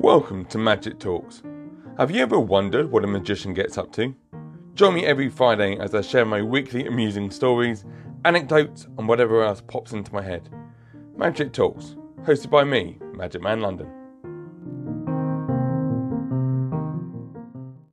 Welcome to Magic Talks. Have you ever wondered what a magician gets up to? Join me every Friday as I share my weekly amusing stories, anecdotes, and whatever else pops into my head. Magic Talks, hosted by me, Magic Man London.